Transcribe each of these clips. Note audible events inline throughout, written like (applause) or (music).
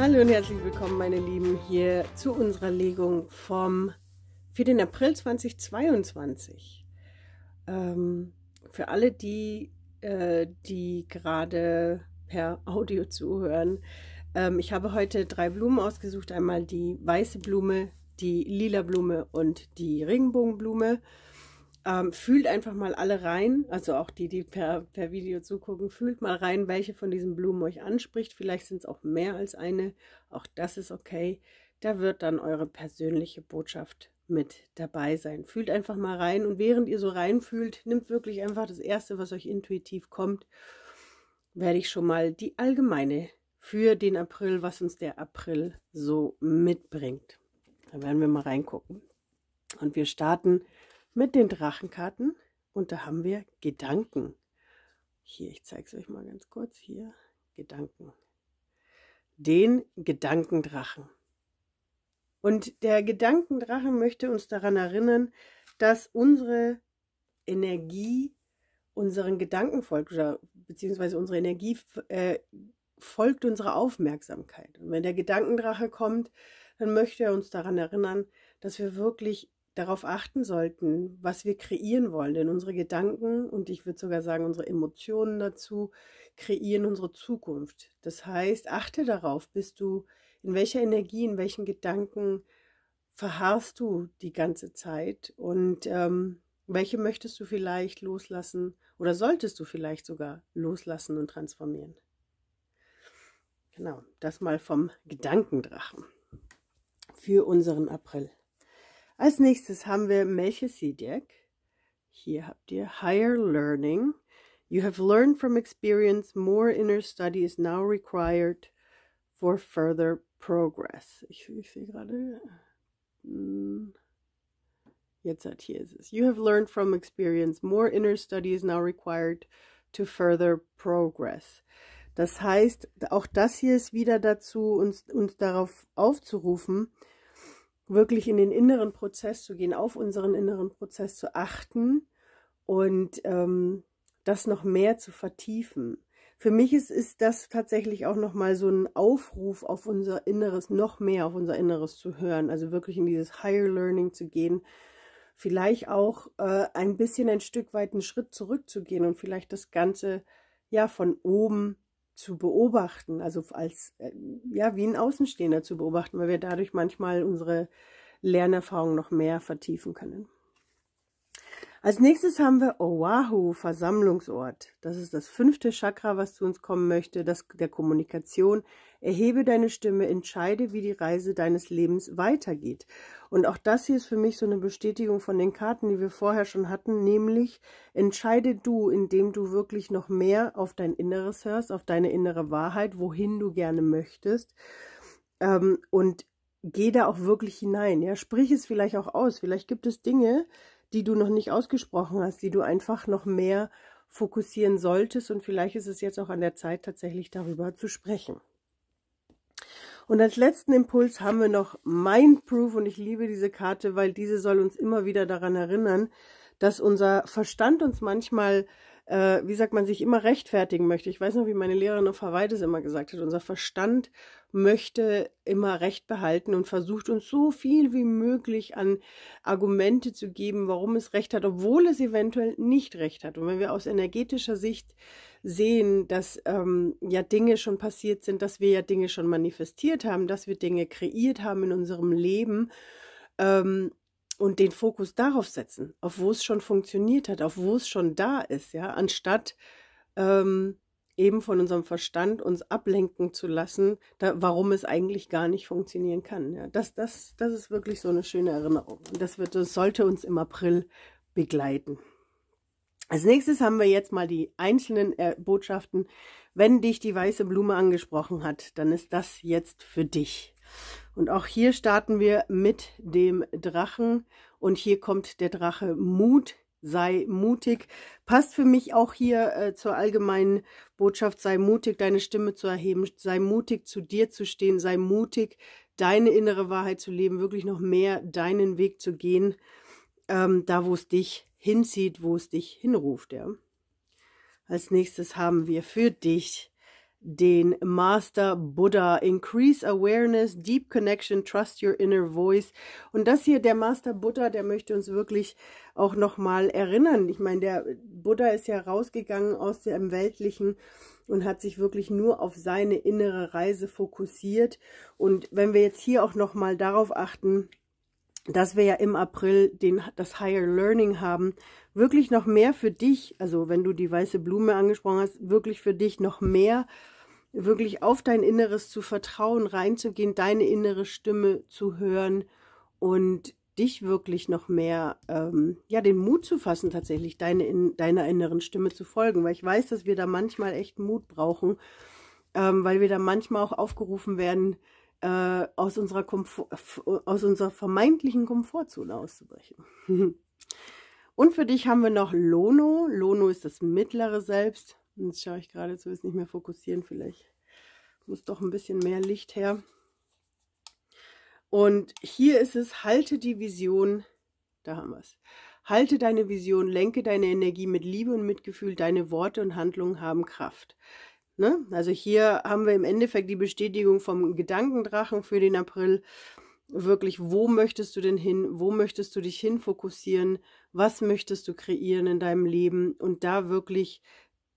Hallo und herzlich willkommen, meine Lieben, hier zu unserer Legung vom für den April 2022. Ähm, für alle, die, äh, die gerade per Audio zuhören, ähm, ich habe heute drei Blumen ausgesucht. Einmal die weiße Blume, die lila Blume und die Regenbogenblume. Ähm, fühlt einfach mal alle rein, also auch die, die per, per Video zugucken, fühlt mal rein, welche von diesen Blumen euch anspricht. Vielleicht sind es auch mehr als eine, auch das ist okay. Da wird dann eure persönliche Botschaft mit dabei sein. Fühlt einfach mal rein und während ihr so reinfühlt, nimmt wirklich einfach das Erste, was euch intuitiv kommt, werde ich schon mal die allgemeine für den April, was uns der April so mitbringt. Da werden wir mal reingucken. Und wir starten mit den Drachenkarten und da haben wir Gedanken. Hier, ich zeige es euch mal ganz kurz. Hier, Gedanken. Den Gedankendrachen. Und der Gedankendrachen möchte uns daran erinnern, dass unsere Energie unseren Gedanken folgt, beziehungsweise unsere Energie äh, folgt unserer Aufmerksamkeit. Und wenn der Gedankendrache kommt, dann möchte er uns daran erinnern, dass wir wirklich darauf achten sollten, was wir kreieren wollen. Denn unsere Gedanken und ich würde sogar sagen, unsere Emotionen dazu kreieren unsere Zukunft. Das heißt, achte darauf, bist du in welcher Energie, in welchen Gedanken verharrst du die ganze Zeit und ähm, welche möchtest du vielleicht loslassen oder solltest du vielleicht sogar loslassen und transformieren? Genau, das mal vom Gedankendrachen für unseren April. Als nächstes haben wir Melchizedek. Hier habt ihr Higher Learning. You have learned from experience. More inner study is now required for further progress. Ich, ich sehe gerade. Hm, jetzt hat hier ist es. You have learned from experience. More inner study is now required to further progress. Das heißt, auch das hier ist wieder dazu, uns, uns darauf aufzurufen, wirklich in den inneren Prozess zu gehen, auf unseren inneren Prozess zu achten und ähm, das noch mehr zu vertiefen. Für mich ist, ist das tatsächlich auch nochmal so ein Aufruf auf unser Inneres, noch mehr auf unser Inneres zu hören, also wirklich in dieses Higher Learning zu gehen, vielleicht auch äh, ein bisschen ein Stück weit einen Schritt zurückzugehen und vielleicht das Ganze ja von oben zu beobachten, also als, äh, ja, wie ein Außenstehender zu beobachten, weil wir dadurch manchmal unsere Lernerfahrung noch mehr vertiefen können. Als nächstes haben wir Oahu, Versammlungsort. Das ist das fünfte Chakra, was zu uns kommen möchte, das der Kommunikation. Erhebe deine Stimme, entscheide, wie die Reise deines Lebens weitergeht. Und auch das hier ist für mich so eine Bestätigung von den Karten, die wir vorher schon hatten, nämlich entscheide du, indem du wirklich noch mehr auf dein Inneres hörst, auf deine innere Wahrheit, wohin du gerne möchtest. Ähm, und geh da auch wirklich hinein. Ja, sprich es vielleicht auch aus. Vielleicht gibt es Dinge, die du noch nicht ausgesprochen hast, die du einfach noch mehr fokussieren solltest. Und vielleicht ist es jetzt auch an der Zeit, tatsächlich darüber zu sprechen. Und als letzten Impuls haben wir noch Mindproof und ich liebe diese Karte, weil diese soll uns immer wieder daran erinnern, dass unser Verstand uns manchmal äh, wie sagt man, sich immer rechtfertigen möchte. Ich weiß noch, wie meine Lehrerin auf Hawaii das immer gesagt hat. Unser Verstand möchte immer Recht behalten und versucht uns so viel wie möglich an Argumente zu geben, warum es Recht hat, obwohl es eventuell nicht Recht hat. Und wenn wir aus energetischer Sicht sehen, dass ähm, ja Dinge schon passiert sind, dass wir ja Dinge schon manifestiert haben, dass wir Dinge kreiert haben in unserem Leben, ähm, und den Fokus darauf setzen, auf wo es schon funktioniert hat, auf wo es schon da ist, ja, anstatt ähm, eben von unserem Verstand uns ablenken zu lassen, da, warum es eigentlich gar nicht funktionieren kann. Ja, das, das, das ist wirklich so eine schöne Erinnerung. Und das, wird, das sollte uns im April begleiten. Als nächstes haben wir jetzt mal die einzelnen äh, Botschaften. Wenn dich die weiße Blume angesprochen hat, dann ist das jetzt für dich. Und auch hier starten wir mit dem Drachen. Und hier kommt der Drache Mut. Sei mutig. Passt für mich auch hier äh, zur allgemeinen Botschaft. Sei mutig, deine Stimme zu erheben. Sei mutig, zu dir zu stehen. Sei mutig, deine innere Wahrheit zu leben. Wirklich noch mehr deinen Weg zu gehen. Ähm, da, wo es dich hinzieht, wo es dich hinruft. Ja. Als nächstes haben wir für dich den Master Buddha. Increase Awareness, Deep Connection, Trust Your Inner Voice. Und das hier, der Master Buddha, der möchte uns wirklich auch nochmal erinnern. Ich meine, der Buddha ist ja rausgegangen aus dem Weltlichen und hat sich wirklich nur auf seine innere Reise fokussiert. Und wenn wir jetzt hier auch nochmal darauf achten, dass wir ja im April den, das Higher Learning haben, wirklich noch mehr für dich, also wenn du die weiße Blume angesprochen hast, wirklich für dich noch mehr, wirklich auf dein Inneres zu vertrauen, reinzugehen, deine innere Stimme zu hören und dich wirklich noch mehr, ähm, ja, den Mut zu fassen, tatsächlich deine, in, deiner inneren Stimme zu folgen, weil ich weiß, dass wir da manchmal echt Mut brauchen, ähm, weil wir da manchmal auch aufgerufen werden, äh, aus, unserer Komfort, aus unserer vermeintlichen Komfortzone auszubrechen. (laughs) Und für dich haben wir noch Lono. Lono ist das mittlere Selbst. Jetzt schaue ich gerade zu, ist nicht mehr fokussieren. Vielleicht muss doch ein bisschen mehr Licht her. Und hier ist es, halte die Vision, da haben wir es. Halte deine Vision, lenke deine Energie mit Liebe und Mitgefühl, deine Worte und Handlungen haben Kraft. Ne? Also hier haben wir im Endeffekt die Bestätigung vom Gedankendrachen für den April wirklich, wo möchtest du denn hin, wo möchtest du dich hin fokussieren, was möchtest du kreieren in deinem Leben und da wirklich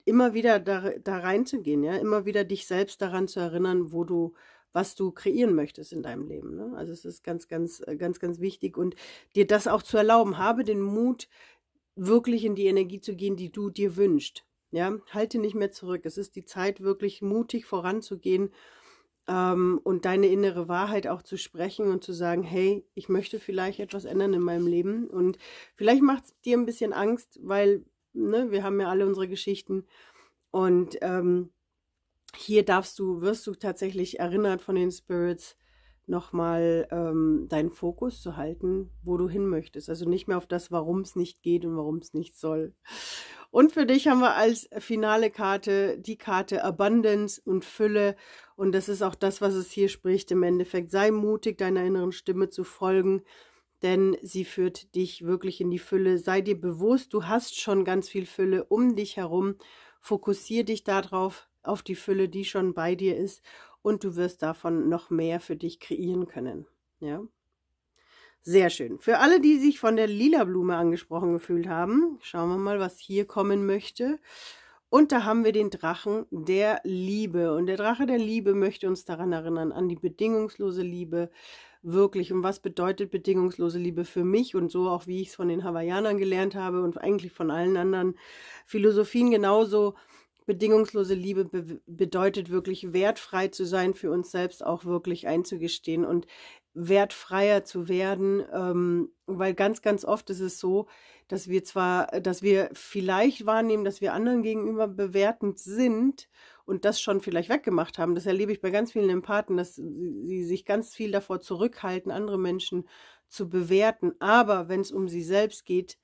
immer wieder da, da reinzugehen, ja, immer wieder dich selbst daran zu erinnern, wo du, was du kreieren möchtest in deinem Leben. Ne? Also es ist ganz, ganz, ganz, ganz wichtig und dir das auch zu erlauben. Habe den Mut, wirklich in die Energie zu gehen, die du dir wünschst. Ja, halte nicht mehr zurück. Es ist die Zeit, wirklich mutig voranzugehen ähm, und deine innere Wahrheit auch zu sprechen und zu sagen, hey, ich möchte vielleicht etwas ändern in meinem Leben. Und vielleicht macht es dir ein bisschen Angst, weil ne, wir haben ja alle unsere Geschichten. Und ähm, hier darfst du, wirst du tatsächlich erinnert von den Spirits, nochmal ähm, deinen Fokus zu halten, wo du hin möchtest. Also nicht mehr auf das, warum es nicht geht und warum es nicht soll. Und für dich haben wir als finale Karte die Karte Abundance und Fülle. Und das ist auch das, was es hier spricht im Endeffekt. Sei mutig, deiner inneren Stimme zu folgen, denn sie führt dich wirklich in die Fülle. Sei dir bewusst, du hast schon ganz viel Fülle um dich herum. Fokussier dich darauf, auf die Fülle, die schon bei dir ist. Und du wirst davon noch mehr für dich kreieren können. Ja. Sehr schön. Für alle, die sich von der lila Blume angesprochen gefühlt haben, schauen wir mal, was hier kommen möchte. Und da haben wir den Drachen der Liebe. Und der Drache der Liebe möchte uns daran erinnern, an die bedingungslose Liebe. Wirklich. Und was bedeutet bedingungslose Liebe für mich und so auch, wie ich es von den Hawaiianern gelernt habe und eigentlich von allen anderen Philosophien genauso. Bedingungslose Liebe be bedeutet wirklich wertfrei zu sein, für uns selbst auch wirklich einzugestehen und wertfreier zu werden, ähm, weil ganz, ganz oft ist es so, dass wir zwar, dass wir vielleicht wahrnehmen, dass wir anderen gegenüber bewertend sind und das schon vielleicht weggemacht haben. Das erlebe ich bei ganz vielen Empathen, dass sie sich ganz viel davor zurückhalten, andere Menschen zu bewerten. Aber wenn es um sie selbst geht,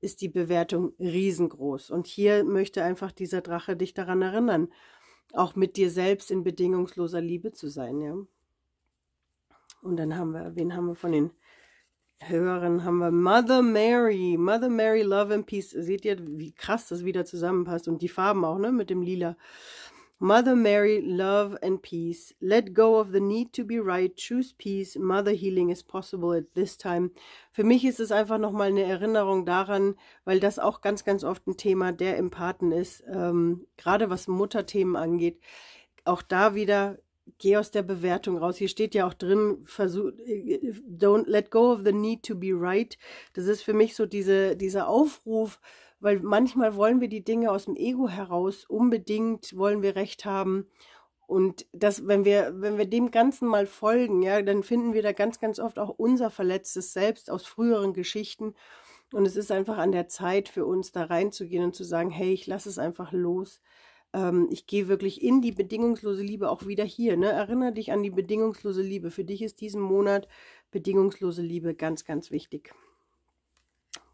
ist die Bewertung riesengroß. Und hier möchte einfach dieser Drache dich daran erinnern, auch mit dir selbst in bedingungsloser Liebe zu sein, ja. Und dann haben wir, wen haben wir von den Hörern? Haben wir Mother Mary. Mother Mary, Love and Peace. Seht ihr, wie krass das wieder zusammenpasst. Und die Farben auch, ne? Mit dem Lila. Mother Mary, love and peace. Let go of the need to be right. Choose peace. Mother healing is possible at this time. Für mich ist es einfach nochmal eine Erinnerung daran, weil das auch ganz, ganz oft ein Thema der Empathen ist, ähm, gerade was Mutterthemen angeht. Auch da wieder geh aus der Bewertung raus. Hier steht ja auch drin, versuch, don't let go of the need to be right. Das ist für mich so diese, dieser Aufruf, weil manchmal wollen wir die Dinge aus dem Ego heraus, unbedingt wollen wir Recht haben. Und das, wenn wir, wenn wir dem Ganzen mal folgen, ja, dann finden wir da ganz, ganz oft auch unser verletztes Selbst aus früheren Geschichten. Und es ist einfach an der Zeit für uns da reinzugehen und zu sagen, hey, ich lasse es einfach los ähm, ich gehe wirklich in die bedingungslose Liebe auch wieder hier. Ne? Erinnere dich an die bedingungslose Liebe. Für dich ist diesen Monat bedingungslose Liebe ganz, ganz wichtig.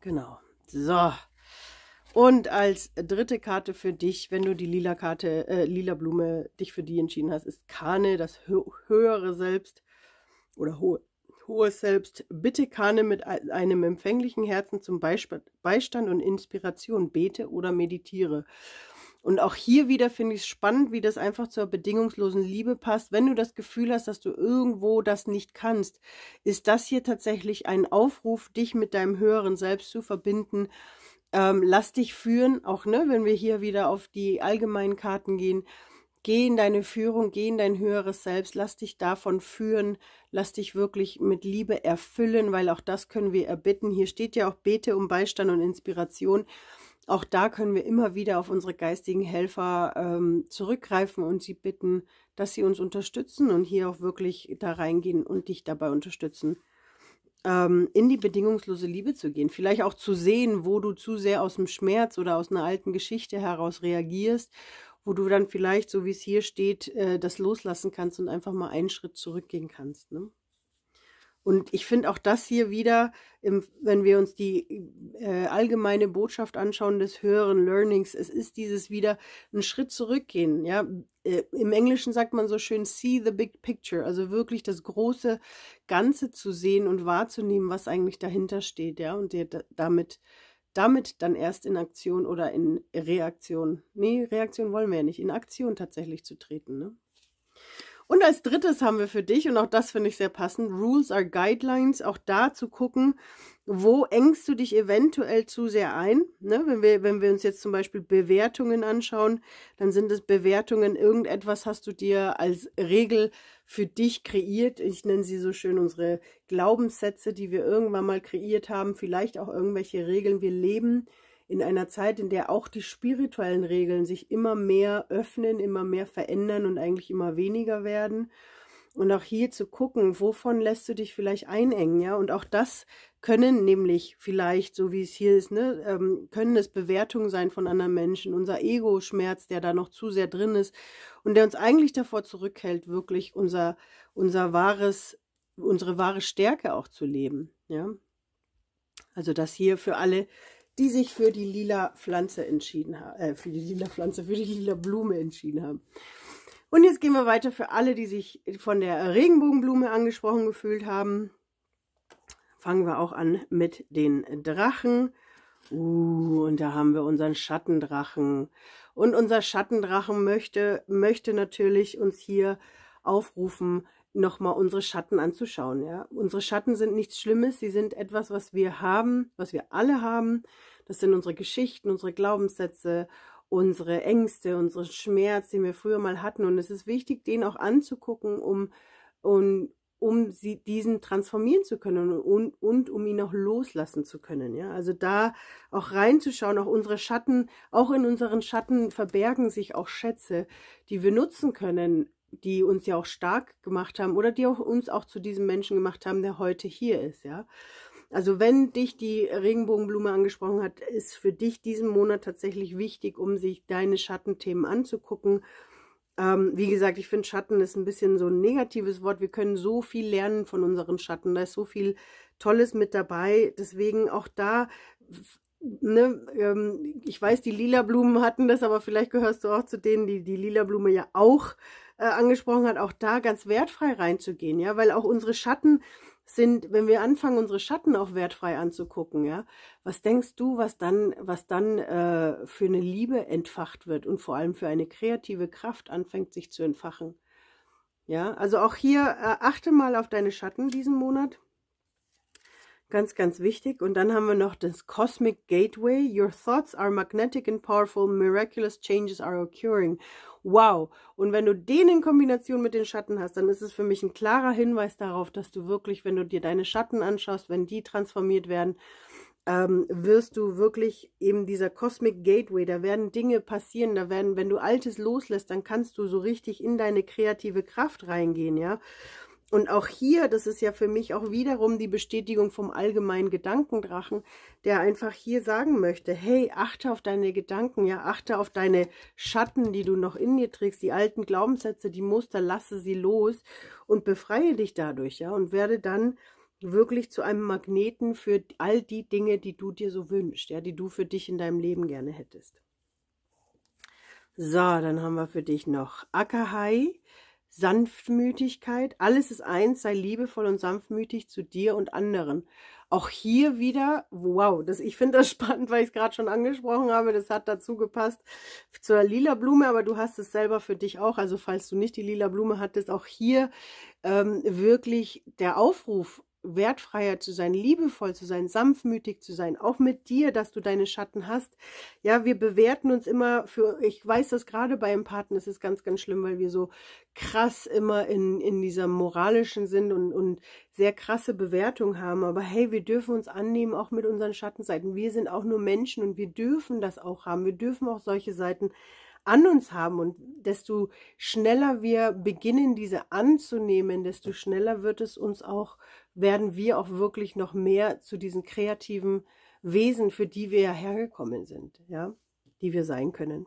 Genau. So. Und als dritte Karte für dich, wenn du die lila Karte, äh, lila Blume dich für die entschieden hast, ist Kane, das hö höhere Selbst oder hohe, hohes Selbst. Bitte Kane mit einem empfänglichen Herzen zum Beistand und Inspiration bete oder meditiere. Und auch hier wieder finde ich es spannend, wie das einfach zur bedingungslosen Liebe passt. Wenn du das Gefühl hast, dass du irgendwo das nicht kannst, ist das hier tatsächlich ein Aufruf, dich mit deinem höheren Selbst zu verbinden. Ähm, lass dich führen, auch ne, wenn wir hier wieder auf die allgemeinen Karten gehen. Geh in deine Führung, geh in dein höheres Selbst, lass dich davon führen, lass dich wirklich mit Liebe erfüllen, weil auch das können wir erbitten. Hier steht ja auch Bete um Beistand und Inspiration. Auch da können wir immer wieder auf unsere geistigen Helfer ähm, zurückgreifen und sie bitten, dass sie uns unterstützen und hier auch wirklich da reingehen und dich dabei unterstützen, ähm, in die bedingungslose Liebe zu gehen. Vielleicht auch zu sehen, wo du zu sehr aus dem Schmerz oder aus einer alten Geschichte heraus reagierst, wo du dann vielleicht, so wie es hier steht, äh, das loslassen kannst und einfach mal einen Schritt zurückgehen kannst. Ne? Und ich finde auch das hier wieder, im, wenn wir uns die äh, allgemeine Botschaft anschauen des höheren Learnings, es ist dieses wieder einen Schritt zurückgehen. Ja, äh, im Englischen sagt man so schön see the big picture, also wirklich das große Ganze zu sehen und wahrzunehmen, was eigentlich dahinter steht, ja, und dir damit damit dann erst in Aktion oder in Reaktion, nee, Reaktion wollen wir ja nicht, in Aktion tatsächlich zu treten, ne? Und als drittes haben wir für dich, und auch das finde ich sehr passend, Rules are Guidelines, auch da zu gucken, wo engst du dich eventuell zu sehr ein. Ne? Wenn, wir, wenn wir uns jetzt zum Beispiel Bewertungen anschauen, dann sind es Bewertungen, irgendetwas hast du dir als Regel für dich kreiert. Ich nenne sie so schön unsere Glaubenssätze, die wir irgendwann mal kreiert haben, vielleicht auch irgendwelche Regeln. Wir leben in einer Zeit, in der auch die spirituellen Regeln sich immer mehr öffnen, immer mehr verändern und eigentlich immer weniger werden. Und auch hier zu gucken, wovon lässt du dich vielleicht einengen, ja? Und auch das können nämlich vielleicht, so wie es hier ist, ne, ähm, können es Bewertungen sein von anderen Menschen, unser Ego-Schmerz, der da noch zu sehr drin ist und der uns eigentlich davor zurückhält, wirklich unser, unser wahres, unsere wahre Stärke auch zu leben, ja? Also das hier für alle, die sich für die lila Pflanze entschieden haben, äh, für die lila Pflanze, für die lila Blume entschieden haben. Und jetzt gehen wir weiter für alle, die sich von der Regenbogenblume angesprochen gefühlt haben. Fangen wir auch an mit den Drachen. Uh, und da haben wir unseren Schattendrachen. Und unser Schattendrachen möchte, möchte natürlich uns hier aufrufen, nochmal unsere Schatten anzuschauen. Ja? Unsere Schatten sind nichts Schlimmes, sie sind etwas, was wir haben, was wir alle haben. Das sind unsere Geschichten, unsere Glaubenssätze, unsere Ängste, unseren Schmerz, den wir früher mal hatten. Und es ist wichtig, den auch anzugucken, um, um, um sie, diesen transformieren zu können und, und, um ihn auch loslassen zu können. Ja? Also da auch reinzuschauen, auch unsere Schatten, auch in unseren Schatten verbergen sich auch Schätze, die wir nutzen können, die uns ja auch stark gemacht haben oder die auch uns auch zu diesem Menschen gemacht haben, der heute hier ist, ja. Also wenn dich die Regenbogenblume angesprochen hat, ist für dich diesen Monat tatsächlich wichtig, um sich deine Schattenthemen anzugucken. Ähm, wie gesagt, ich finde Schatten ist ein bisschen so ein negatives Wort. Wir können so viel lernen von unseren Schatten. Da ist so viel Tolles mit dabei. Deswegen auch da Ne, ähm, ich weiß, die lila Blumen hatten das, aber vielleicht gehörst du auch zu denen, die die lila Blume ja auch äh, angesprochen hat, auch da ganz wertfrei reinzugehen, ja, weil auch unsere Schatten sind, wenn wir anfangen, unsere Schatten auch wertfrei anzugucken, ja, was denkst du, was dann, was dann äh, für eine Liebe entfacht wird und vor allem für eine kreative Kraft anfängt, sich zu entfachen. Ja, also auch hier äh, achte mal auf deine Schatten diesen Monat. Ganz, ganz wichtig. Und dann haben wir noch das Cosmic Gateway. Your thoughts are magnetic and powerful. Miraculous changes are occurring. Wow. Und wenn du den in Kombination mit den Schatten hast, dann ist es für mich ein klarer Hinweis darauf, dass du wirklich, wenn du dir deine Schatten anschaust, wenn die transformiert werden, ähm, wirst du wirklich eben dieser Cosmic Gateway, da werden Dinge passieren, da werden, wenn du Altes loslässt, dann kannst du so richtig in deine kreative Kraft reingehen, ja. Und auch hier, das ist ja für mich auch wiederum die Bestätigung vom allgemeinen Gedankendrachen, der einfach hier sagen möchte, hey, achte auf deine Gedanken, ja, achte auf deine Schatten, die du noch in dir trägst, die alten Glaubenssätze, die Muster, lasse sie los und befreie dich dadurch, ja, und werde dann wirklich zu einem Magneten für all die Dinge, die du dir so wünschst, ja, die du für dich in deinem Leben gerne hättest. So, dann haben wir für dich noch Akahai. Sanftmütigkeit. Alles ist eins, sei liebevoll und sanftmütig zu dir und anderen. Auch hier wieder, wow, das, ich finde das (laughs) spannend, weil ich es gerade schon angesprochen habe, das hat dazu gepasst zur lila Blume, aber du hast es selber für dich auch, also falls du nicht die lila Blume hattest, auch hier ähm, wirklich der Aufruf wertfreier zu sein, liebevoll zu sein, sanftmütig zu sein, auch mit dir, dass du deine Schatten hast. Ja, wir bewerten uns immer für, ich weiß das gerade bei Empathen, das ist ganz, ganz schlimm, weil wir so krass immer in, in dieser moralischen sind und, und sehr krasse Bewertung haben. Aber hey, wir dürfen uns annehmen, auch mit unseren Schattenseiten. Wir sind auch nur Menschen und wir dürfen das auch haben. Wir dürfen auch solche Seiten an uns haben und desto schneller wir beginnen, diese anzunehmen, desto schneller wird es uns auch, werden wir auch wirklich noch mehr zu diesen kreativen Wesen, für die wir ja hergekommen sind, ja, die wir sein können.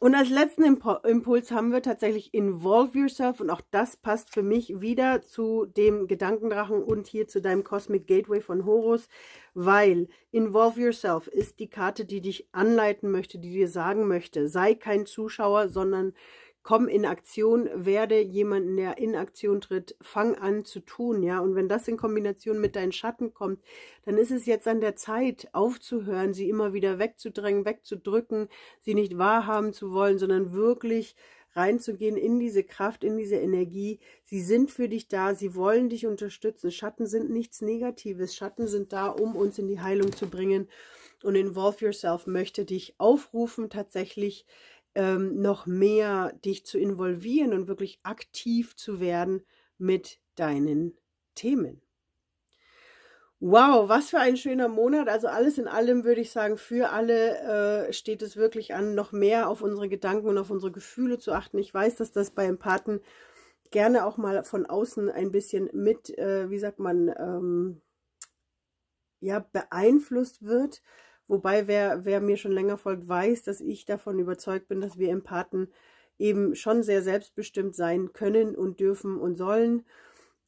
Und als letzten Impuls haben wir tatsächlich Involve Yourself und auch das passt für mich wieder zu dem Gedankendrachen und hier zu deinem Cosmic Gateway von Horus, weil Involve Yourself ist die Karte, die dich anleiten möchte, die dir sagen möchte, sei kein Zuschauer, sondern komm in Aktion, werde jemanden, der in Aktion tritt, fang an zu tun, ja. Und wenn das in Kombination mit deinen Schatten kommt, dann ist es jetzt an der Zeit, aufzuhören, sie immer wieder wegzudrängen, wegzudrücken, sie nicht wahrhaben zu wollen, sondern wirklich reinzugehen in diese Kraft, in diese Energie. Sie sind für dich da, sie wollen dich unterstützen. Schatten sind nichts Negatives. Schatten sind da, um uns in die Heilung zu bringen. Und Involve Yourself möchte dich aufrufen, tatsächlich ähm, noch mehr dich zu involvieren und wirklich aktiv zu werden mit deinen Themen. Wow, was für ein schöner Monat. Also alles in allem würde ich sagen, für alle äh, steht es wirklich an, noch mehr auf unsere Gedanken und auf unsere Gefühle zu achten. Ich weiß, dass das bei Empathen gerne auch mal von außen ein bisschen mit, äh, wie sagt man, ähm, ja, beeinflusst wird. Wobei, wer, wer mir schon länger folgt, weiß, dass ich davon überzeugt bin, dass wir Empathen eben schon sehr selbstbestimmt sein können und dürfen und sollen.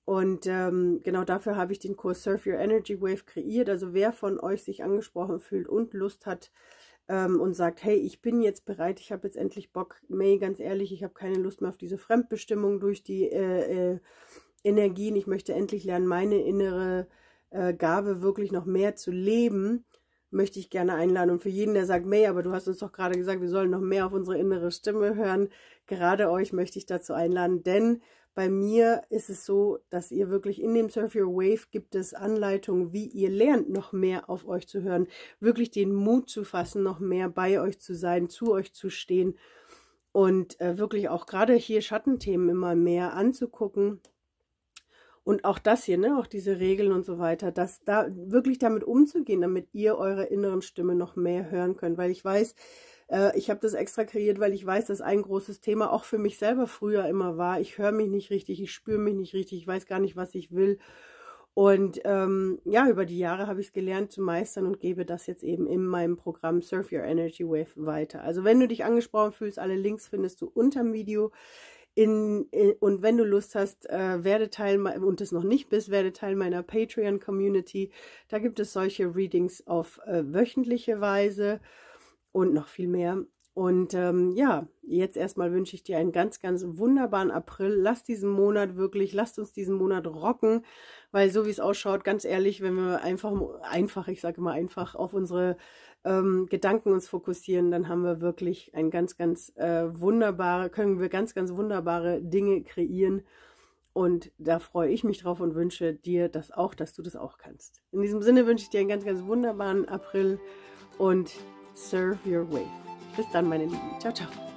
Und ähm, genau dafür habe ich den Kurs Surf Your Energy Wave kreiert. Also wer von euch sich angesprochen fühlt und Lust hat ähm, und sagt, hey, ich bin jetzt bereit, ich habe jetzt endlich Bock, May, ganz ehrlich, ich habe keine Lust mehr auf diese Fremdbestimmung durch die äh, äh, Energien. Ich möchte endlich lernen, meine innere äh, Gabe wirklich noch mehr zu leben möchte ich gerne einladen. Und für jeden, der sagt, May, aber du hast uns doch gerade gesagt, wir sollen noch mehr auf unsere innere Stimme hören, gerade euch möchte ich dazu einladen, denn bei mir ist es so, dass ihr wirklich in dem Surf Your Wave gibt es Anleitungen, wie ihr lernt, noch mehr auf euch zu hören, wirklich den Mut zu fassen, noch mehr bei euch zu sein, zu euch zu stehen und äh, wirklich auch gerade hier Schattenthemen immer mehr anzugucken und auch das hier, ne, auch diese Regeln und so weiter, dass da wirklich damit umzugehen, damit ihr eure inneren Stimme noch mehr hören könnt. Weil ich weiß, äh, ich habe das extra kreiert, weil ich weiß, dass ein großes Thema auch für mich selber früher immer war. Ich höre mich nicht richtig, ich spüre mich nicht richtig, ich weiß gar nicht, was ich will. Und ähm, ja, über die Jahre habe ich es gelernt zu meistern und gebe das jetzt eben in meinem Programm Surf Your Energy Wave weiter. Also wenn du dich angesprochen fühlst, alle Links findest du unter dem Video. In, in, und wenn du Lust hast, äh, werde Teil und es noch nicht bist, werde Teil meiner Patreon-Community. Da gibt es solche Readings auf äh, wöchentliche Weise und noch viel mehr. Und ähm, ja, jetzt erstmal wünsche ich dir einen ganz, ganz wunderbaren April. Lass diesen Monat wirklich, lasst uns diesen Monat rocken, weil so wie es ausschaut, ganz ehrlich, wenn wir einfach, einfach, ich sage mal einfach, auf unsere ähm, Gedanken uns fokussieren, dann haben wir wirklich ein ganz, ganz äh, wunderbare, können wir ganz, ganz wunderbare Dinge kreieren. Und da freue ich mich drauf und wünsche dir das auch, dass du das auch kannst. In diesem Sinne wünsche ich dir einen ganz, ganz wunderbaren April und serve your wave. Bis dann, meine Lieben. Ciao, ciao.